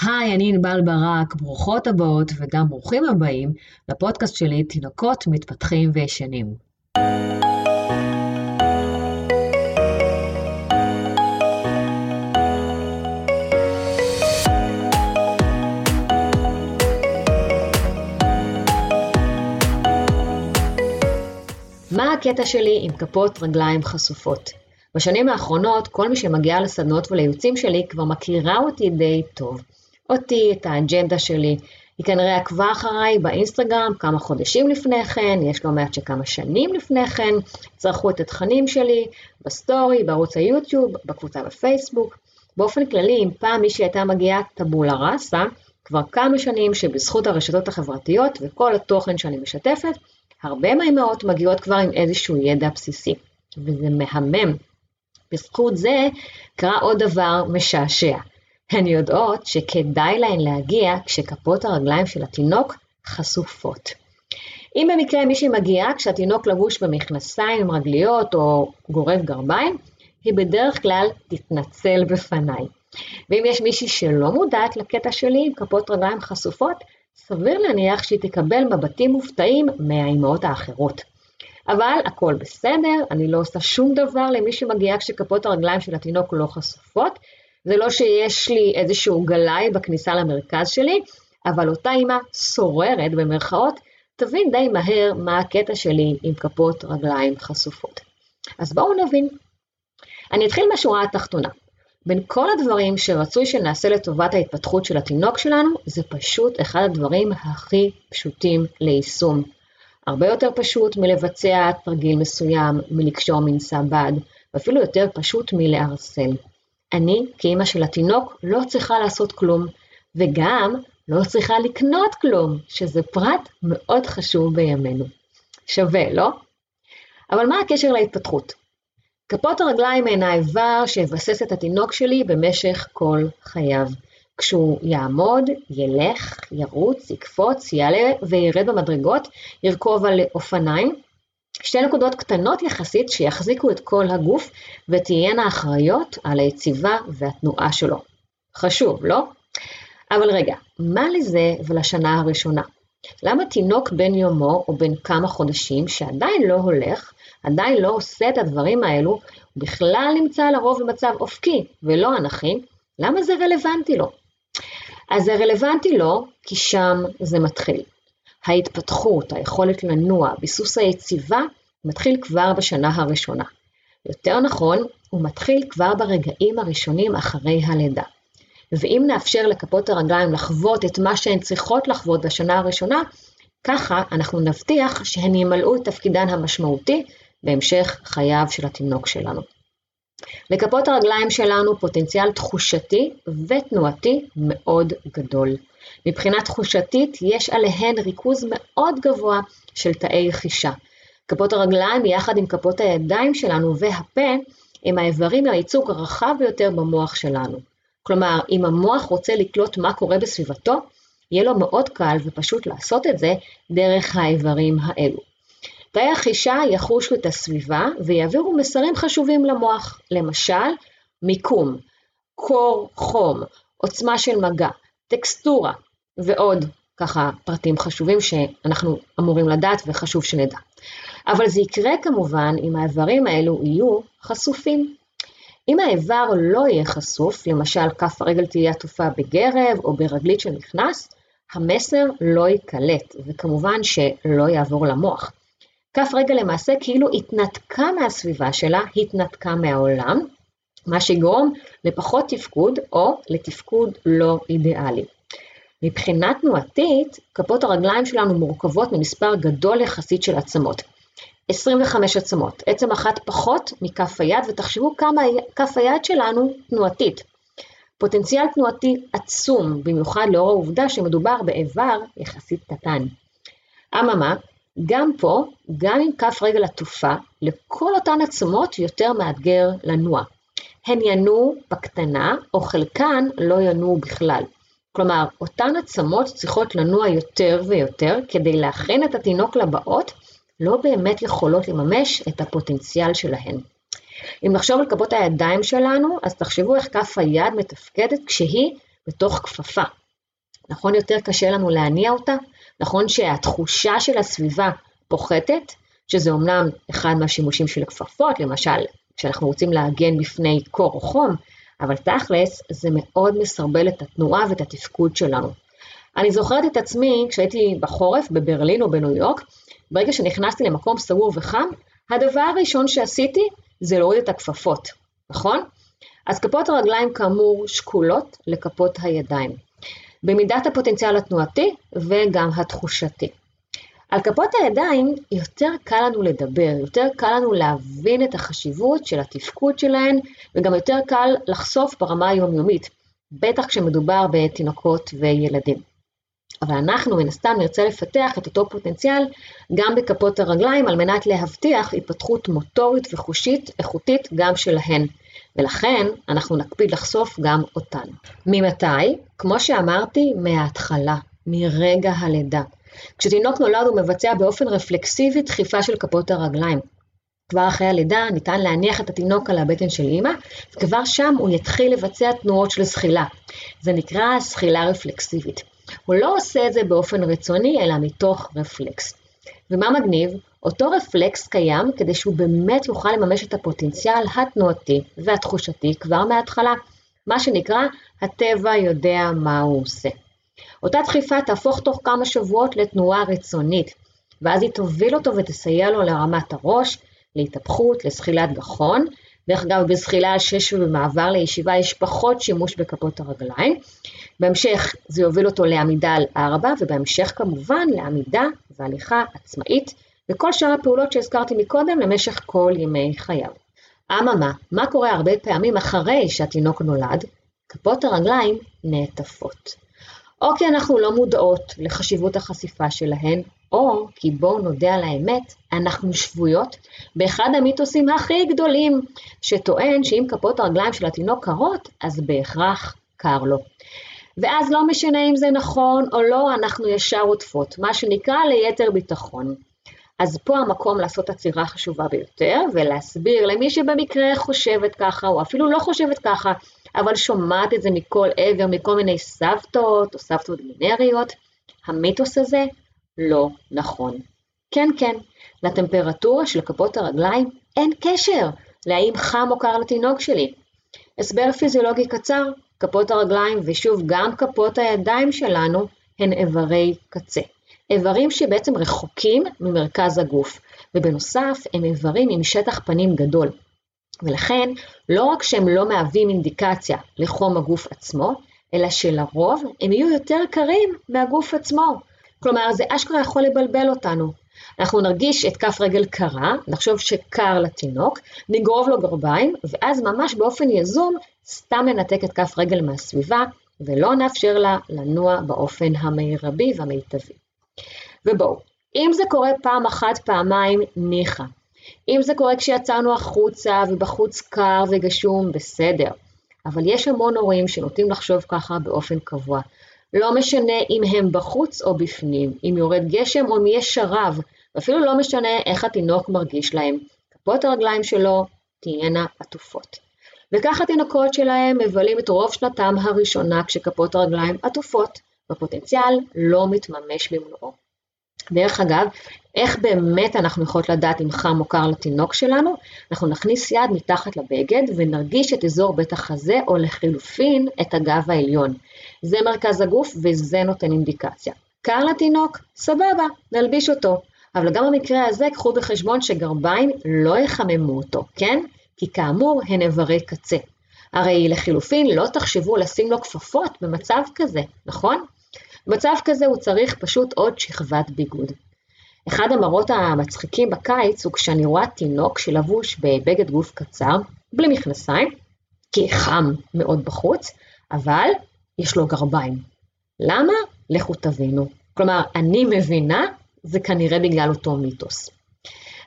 היי, אני ענבל ברק, ברוכות הבאות וגם ברוכים הבאים לפודקאסט שלי, תינוקות מתפתחים וישנים. מה הקטע שלי עם כפות רגליים חשופות? בשנים האחרונות, כל מי שמגיע לסדנות ולייעוצים שלי כבר מכירה אותי די טוב. אותי, את האג'נדה שלי. היא כנראה עקבה אחריי באינסטגרם כמה חודשים לפני כן, יש לא מעט שכמה שנים לפני כן, צרכו את התכנים שלי בסטורי, בערוץ היוטיוב, בקבוצה בפייסבוק. באופן כללי, אם פעם מישהי הייתה מגיעה טבולה ראסה, כבר כמה שנים שבזכות הרשתות החברתיות וכל התוכן שאני משתפת, הרבה מהאימהות מגיעות כבר עם איזשהו ידע בסיסי, וזה מהמם. בזכות זה קרה עוד דבר משעשע. הן יודעות שכדאי להן להגיע כשכפות הרגליים של התינוק חשופות. אם במקרה מישהי מגיעה כשהתינוק לבוש במכנסיים עם רגליות או גורב גרביים, היא בדרך כלל תתנצל בפניי. ואם יש מישהי שלא מודעת לקטע שלי עם כפות רגליים חשופות, סביר להניח שהיא תקבל מבטים מופתעים מהאימהות האחרות. אבל הכל בסדר, אני לא עושה שום דבר למי שמגיעה כשכפות הרגליים של התינוק לא חשופות, זה לא שיש לי איזשהו גלאי בכניסה למרכז שלי, אבל אותה אימא סוררת במרכאות, תבין די מהר מה הקטע שלי עם כפות רגליים חשופות. אז בואו נבין. אני אתחיל מהשורה התחתונה. בין כל הדברים שרצוי שנעשה לטובת ההתפתחות של התינוק שלנו, זה פשוט אחד הדברים הכי פשוטים ליישום. הרבה יותר פשוט מלבצע תרגיל מסוים, מלקשור מנסה בד, ואפילו יותר פשוט מלערסל. אני, כאימא של התינוק, לא צריכה לעשות כלום, וגם לא צריכה לקנות כלום, שזה פרט מאוד חשוב בימינו. שווה, לא? אבל מה הקשר להתפתחות? כפות הרגליים הן האיבר שיבסס את התינוק שלי במשך כל חייו. כשהוא יעמוד, ילך, ירוץ, יקפוץ, יעלה וירד במדרגות, ירכוב על אופניים, שתי נקודות קטנות יחסית שיחזיקו את כל הגוף ותהיינה אחראיות על היציבה והתנועה שלו. חשוב, לא? אבל רגע, מה לזה ולשנה הראשונה? למה תינוק בן יומו או בן כמה חודשים שעדיין לא הולך, עדיין לא עושה את הדברים האלו, בכלל נמצא לרוב במצב אופקי ולא אנכי, למה זה רלוונטי לו? אז זה רלוונטי לו כי שם זה מתחיל. ההתפתחות, היכולת לנוע, ביסוס היציבה, מתחיל כבר בשנה הראשונה. יותר נכון, הוא מתחיל כבר ברגעים הראשונים אחרי הלידה. ואם נאפשר לכפות הרגליים לחוות את מה שהן צריכות לחוות בשנה הראשונה, ככה אנחנו נבטיח שהן ימלאו את תפקידן המשמעותי בהמשך חייו של התינוק שלנו. לכפות הרגליים שלנו פוטנציאל תחושתי ותנועתי מאוד גדול. מבחינה תחושתית יש עליהן ריכוז מאוד גבוה של תאי חישה. כפות הרגליים יחד עם כפות הידיים שלנו והפה הם האיברים לייצוג הרחב ביותר במוח שלנו. כלומר, אם המוח רוצה לקלוט מה קורה בסביבתו, יהיה לו מאוד קל ופשוט לעשות את זה דרך האיברים האלו. תאי החישה יחושו את הסביבה ויעבירו מסרים חשובים למוח, למשל, מיקום, קור חום, עוצמה של מגע, טקסטורה ועוד ככה פרטים חשובים שאנחנו אמורים לדעת וחשוב שנדע. אבל זה יקרה כמובן אם האיברים האלו יהיו חשופים. אם האיבר לא יהיה חשוף, למשל כף הרגל תהיה עטופה בגרב או ברגלית שנכנס, המסר לא ייקלט, וכמובן שלא יעבור למוח. כף רגל למעשה כאילו התנתקה מהסביבה שלה, התנתקה מהעולם, מה שיגרום לפחות תפקוד או לתפקוד לא אידיאלי. מבחינה תנועתית, כפות הרגליים שלנו מורכבות ממספר גדול יחסית של עצמות. 25 עצמות, עצם אחת פחות מכף היד, ותחשבו כמה כף היד שלנו תנועתית. פוטנציאל תנועתי עצום, במיוחד לאור העובדה שמדובר באיבר יחסית קטן. אממה, גם פה, גם עם כף רגל עטופה, לכל אותן עצמות יותר מאתגר לנוע. הן ינועו בקטנה, או חלקן לא ינועו בכלל. כלומר, אותן עצמות צריכות לנוע יותר ויותר כדי להכין את התינוק לבאות, לא באמת יכולות לממש את הפוטנציאל שלהן. אם נחשוב על כפות הידיים שלנו, אז תחשבו איך כף היד מתפקדת כשהיא בתוך כפפה. נכון יותר קשה לנו להניע אותה? נכון שהתחושה של הסביבה פוחתת, שזה אומנם אחד מהשימושים של הכפפות, למשל כשאנחנו רוצים להגן בפני קור או חום, אבל תכלס זה מאוד מסרבל את התנועה ואת התפקוד שלנו. אני זוכרת את עצמי כשהייתי בחורף בברלין או בניו יורק, ברגע שנכנסתי למקום סגור וחם, הדבר הראשון שעשיתי זה להוריד את הכפפות, נכון? אז כפות הרגליים כאמור שקולות לכפות הידיים, במידת הפוטנציאל התנועתי וגם התחושתי. על כפות הידיים יותר קל לנו לדבר, יותר קל לנו להבין את החשיבות של התפקוד שלהן, וגם יותר קל לחשוף ברמה היומיומית, בטח כשמדובר בתינוקות וילדים. אבל אנחנו מן הסתם נרצה לפתח את אותו פוטנציאל גם בכפות הרגליים על מנת להבטיח התפתחות מוטורית וחושית איכותית גם שלהן, ולכן אנחנו נקפיד לחשוף גם אותן. ממתי? כמו שאמרתי, מההתחלה, מרגע הלידה. כשתינוק נולד הוא מבצע באופן רפלקסיבי דחיפה של כפות הרגליים. כבר אחרי הלידה ניתן להניח את התינוק על הבטן של אימא, וכבר שם הוא יתחיל לבצע תנועות של זחילה. זה נקרא זחילה רפלקסיבית. הוא לא עושה את זה באופן רצוני, אלא מתוך רפלקס. ומה מגניב? אותו רפלקס קיים כדי שהוא באמת יוכל לממש את הפוטנציאל התנועתי והתחושתי כבר מההתחלה. מה שנקרא, הטבע יודע מה הוא עושה. אותה דחיפה תהפוך תוך כמה שבועות לתנועה רצונית, ואז היא תוביל אותו ותסייע לו לרמת הראש, להתהפכות, לזחילת גחון. דרך אגב, בזחילה על שש ובמעבר לישיבה יש פחות שימוש בכפות הרגליים. בהמשך זה יוביל אותו לעמידה על ארבע, ובהמשך כמובן לעמידה והליכה עצמאית, וכל שאר הפעולות שהזכרתי מקודם למשך כל ימי חייו. אממה, מה קורה הרבה פעמים אחרי שהתינוק נולד? כפות הרגליים נעטפות. או כי אנחנו לא מודעות לחשיבות החשיפה שלהן, או כי בואו נודה על האמת, אנחנו שבויות באחד המיתוסים הכי גדולים, שטוען שאם כפות הרגליים של התינוק קרות, אז בהכרח קר לו. ואז לא משנה אם זה נכון או לא, אנחנו ישר עוטפות, מה שנקרא ליתר ביטחון. אז פה המקום לעשות עצירה חשובה ביותר, ולהסביר למי שבמקרה חושבת ככה, או אפילו לא חושבת ככה, אבל שומעת את זה מכל עבר, מכל מיני סבתות או סבתות גנריות, המיתוס הזה לא נכון. כן, כן, לטמפרטורה של כפות הרגליים אין קשר להאם חם או קר לתינוק שלי. הסבר פיזיולוגי קצר, כפות הרגליים ושוב גם כפות הידיים שלנו הן איברי קצה. איברים שבעצם רחוקים ממרכז הגוף, ובנוסף הם איברים עם שטח פנים גדול. ולכן, לא רק שהם לא מהווים אינדיקציה לחום הגוף עצמו, אלא שלרוב הם יהיו יותר קרים מהגוף עצמו. כלומר, זה אשכרה יכול לבלבל אותנו. אנחנו נרגיש את כף רגל קרה, נחשוב שקר לתינוק, נגרוב לו גרביים, ואז ממש באופן יזום סתם ננתק את כף רגל מהסביבה, ולא נאפשר לה לנוע באופן המרבי והמיטבי. ובואו, אם זה קורה פעם אחת, פעמיים, ניחא. אם זה קורה כשיצאנו החוצה ובחוץ קר וגשום, בסדר. אבל יש המון הורים שנוטים לחשוב ככה באופן קבוע. לא משנה אם הם בחוץ או בפנים, אם יורד גשם או אם יש שרב, ואפילו לא משנה איך התינוק מרגיש להם. כפות הרגליים שלו תהיינה עטופות. וכך התינוקות שלהם מבלים את רוב שנתם הראשונה כשכפות הרגליים עטופות, והפוטנציאל לא מתממש במלואו. דרך אגב, איך באמת אנחנו יכולות לדעת אם חם או קר לתינוק שלנו? אנחנו נכניס יד מתחת לבגד ונרגיש את אזור בית החזה, או לחילופין את הגב העליון. זה מרכז הגוף וזה נותן אינדיקציה. קר לתינוק? סבבה, נלביש אותו. אבל גם במקרה הזה קחו בחשבון שגרביים לא יחממו אותו, כן? כי כאמור הן איברי קצה. הרי לחילופין לא תחשבו לשים לו כפפות במצב כזה, נכון? במצב כזה הוא צריך פשוט עוד שכבת ביגוד. אחד המראות המצחיקים בקיץ הוא כשאני רואה תינוק שלבוש בבגד גוף קצר, בלי מכנסיים, כי חם מאוד בחוץ, אבל יש לו גרביים. למה? לכו תבינו. כלומר, אני מבינה, זה כנראה בגלל אותו מיתוס.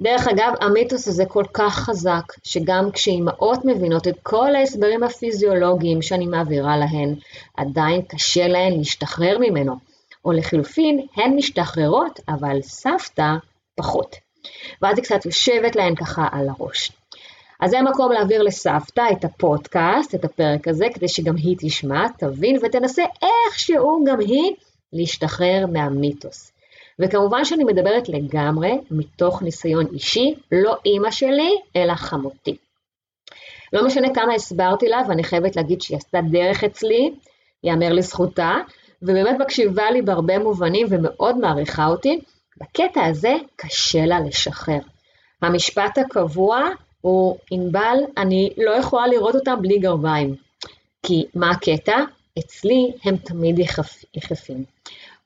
דרך אגב, המיתוס הזה כל כך חזק, שגם כשאימהות מבינות את כל ההסברים הפיזיולוגיים שאני מעבירה להן, עדיין קשה להן להשתחרר ממנו. או לחילופין, הן משתחררות, אבל סבתא פחות. ואז היא קצת יושבת להן ככה על הראש. אז זה המקום להעביר לסבתא את הפודקאסט, את הפרק הזה, כדי שגם היא תשמע, תבין ותנסה איכשהו גם היא להשתחרר מהמיתוס. וכמובן שאני מדברת לגמרי מתוך ניסיון אישי, לא אימא שלי, אלא חמותי. לא משנה כמה הסברתי לה, ואני חייבת להגיד שהיא עשתה דרך אצלי, יאמר לזכותה, ובאמת מקשיבה לי בהרבה מובנים ומאוד מעריכה אותי, בקטע הזה קשה לה לשחרר. המשפט הקבוע הוא, ענבל, אני לא יכולה לראות אותם בלי גרביים. כי מה הקטע? אצלי הם תמיד יחפים.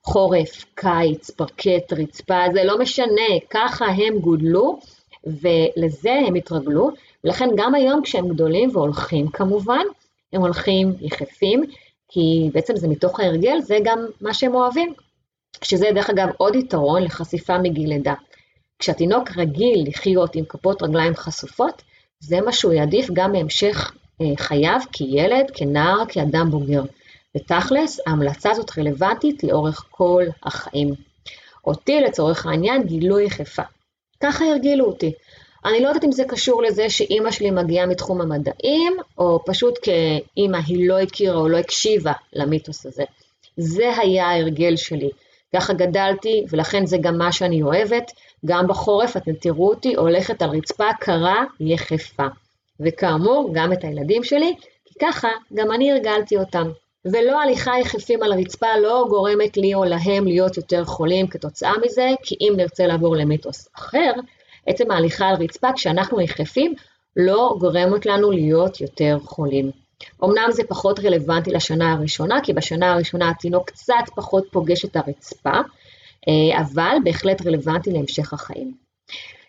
חורף, קיץ, פרקט, רצפה, זה לא משנה, ככה הם גודלו, ולזה הם התרגלו, ולכן גם היום כשהם גדולים והולכים כמובן, הם הולכים יחפים, כי בעצם זה מתוך ההרגל, זה גם מה שהם אוהבים. שזה דרך אגב עוד יתרון לחשיפה מגיל לידה. כשהתינוק רגיל לחיות עם כפות רגליים חשופות, זה מה שהוא יעדיף גם בהמשך אה, חייו כילד, כנער, כאדם בוגר. ותכלס, ההמלצה הזאת רלוונטית לאורך כל החיים. אותי, לצורך העניין, גילו יחפה. ככה הרגילו אותי. אני לא יודעת אם זה קשור לזה שאימא שלי מגיעה מתחום המדעים, או פשוט כאימא היא לא הכירה או לא הקשיבה למיתוס הזה. זה היה ההרגל שלי. ככה גדלתי, ולכן זה גם מה שאני אוהבת. גם בחורף אתם תראו אותי הולכת על רצפה קרה יחפה. וכאמור, גם את הילדים שלי, כי ככה גם אני הרגלתי אותם. ולא הליכה יחפים על הרצפה לא גורמת לי או להם להיות יותר חולים כתוצאה מזה, כי אם נרצה לעבור למיתוס אחר, עצם ההליכה על רצפה כשאנחנו יחפים לא גורמת לנו להיות יותר חולים. אמנם זה פחות רלוונטי לשנה הראשונה, כי בשנה הראשונה התינוק קצת פחות פוגש את הרצפה, אה, אבל בהחלט רלוונטי להמשך החיים.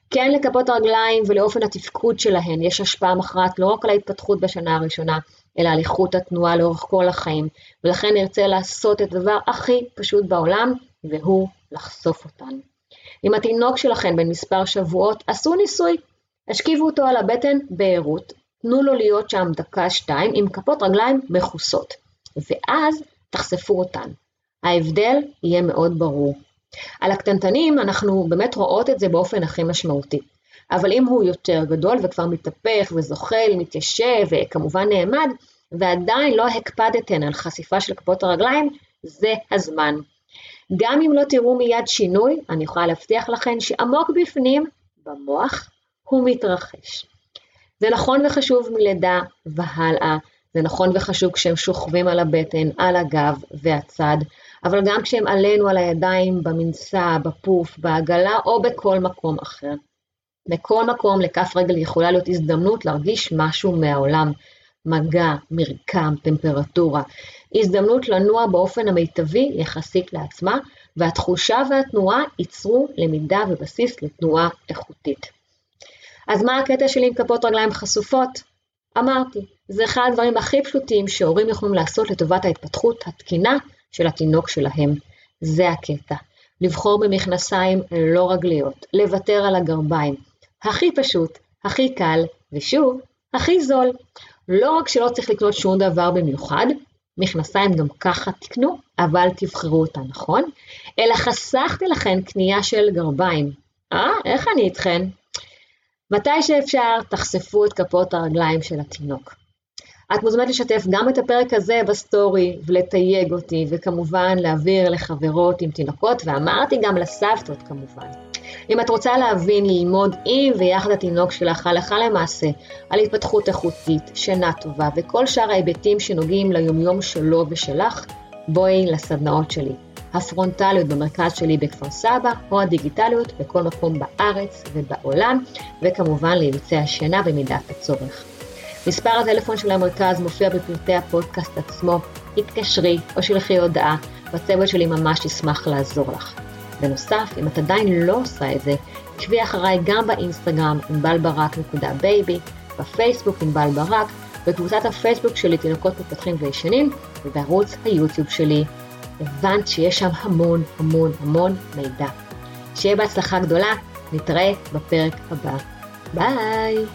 כן לכפות הרגליים ולאופן התפקוד שלהן יש השפעה מכרעת לא רק על ההתפתחות בשנה הראשונה, אלא על איכות התנועה לאורך כל החיים, ולכן נרצה לעשות את הדבר הכי פשוט בעולם, והוא לחשוף אותן. אם התינוק שלכם בן מספר שבועות, עשו ניסוי. השכיבו אותו על הבטן בערות, תנו לו להיות שם דקה-שתיים עם כפות רגליים מכוסות, ואז תחשפו אותן. ההבדל יהיה מאוד ברור. על הקטנטנים אנחנו באמת רואות את זה באופן הכי משמעותי. אבל אם הוא יותר גדול וכבר מתהפך וזוחל, מתיישב וכמובן נעמד, ועדיין לא הקפדתן על חשיפה של כפות הרגליים, זה הזמן. גם אם לא תראו מיד שינוי, אני יכולה להבטיח לכם שעמוק בפנים, במוח, הוא מתרחש. זה נכון וחשוב מלידה והלאה, זה נכון וחשוב כשהם שוכבים על הבטן, על הגב והצד, אבל גם כשהם עלינו על הידיים, במנסה, בפוף, בעגלה או בכל מקום אחר. בכל מקום לכף רגל יכולה להיות הזדמנות להרגיש משהו מהעולם, מגע, מרקם, טמפרטורה. הזדמנות לנוע באופן המיטבי יחסית לעצמה, והתחושה והתנועה ייצרו למידה ובסיס לתנועה איכותית. אז מה הקטע שלי עם כפות רגליים חשופות? אמרתי, זה אחד הדברים הכי פשוטים שהורים יכולים לעשות לטובת ההתפתחות התקינה של התינוק שלהם. זה הקטע. לבחור במכנסיים לא רגליות, לוותר על הגרביים. הכי פשוט, הכי קל, ושוב, הכי זול. לא רק שלא צריך לקנות שום דבר במיוחד, מכנסיים גם ככה תקנו, אבל תבחרו אותה, נכון? אלא חסכתי לכם קנייה של גרביים. אה, איך אני איתכן? מתי שאפשר, תחשפו את כפות הרגליים של התינוק. את מוזמנת לשתף גם את הפרק הזה בסטורי ולתייג אותי, וכמובן להעביר לחברות עם תינוקות, ואמרתי גם לסבתות כמובן. אם את רוצה להבין, ללמוד עם ויחד התינוק שלך הלכה למעשה על התפתחות איכותית, שינה טובה וכל שאר ההיבטים שנוגעים ליומיום שלו ושלך, בואי לסדנאות שלי. הפרונטליות במרכז שלי בכפר סבא, או הדיגיטליות בכל מקום בארץ ובעולם, וכמובן לייעוצי השינה במידת הצורך. מספר הטלפון של המרכז מופיע בפרטי הפודקאסט עצמו, התקשרי או שלחי הודעה, והצוות שלי ממש ישמח לעזור לך. בנוסף, אם את עדיין לא עושה את זה, עקבי אחריי גם באינסטגרם ענבלברק.בייבי, בפייסבוק ענבל ברק, בקבוצת הפייסבוק שלי תינוקות מתפתחים וישנים, ובערוץ היוטיוב שלי. הבנת שיש שם המון המון המון מידע. שיהיה בהצלחה גדולה, נתראה בפרק הבא. ביי!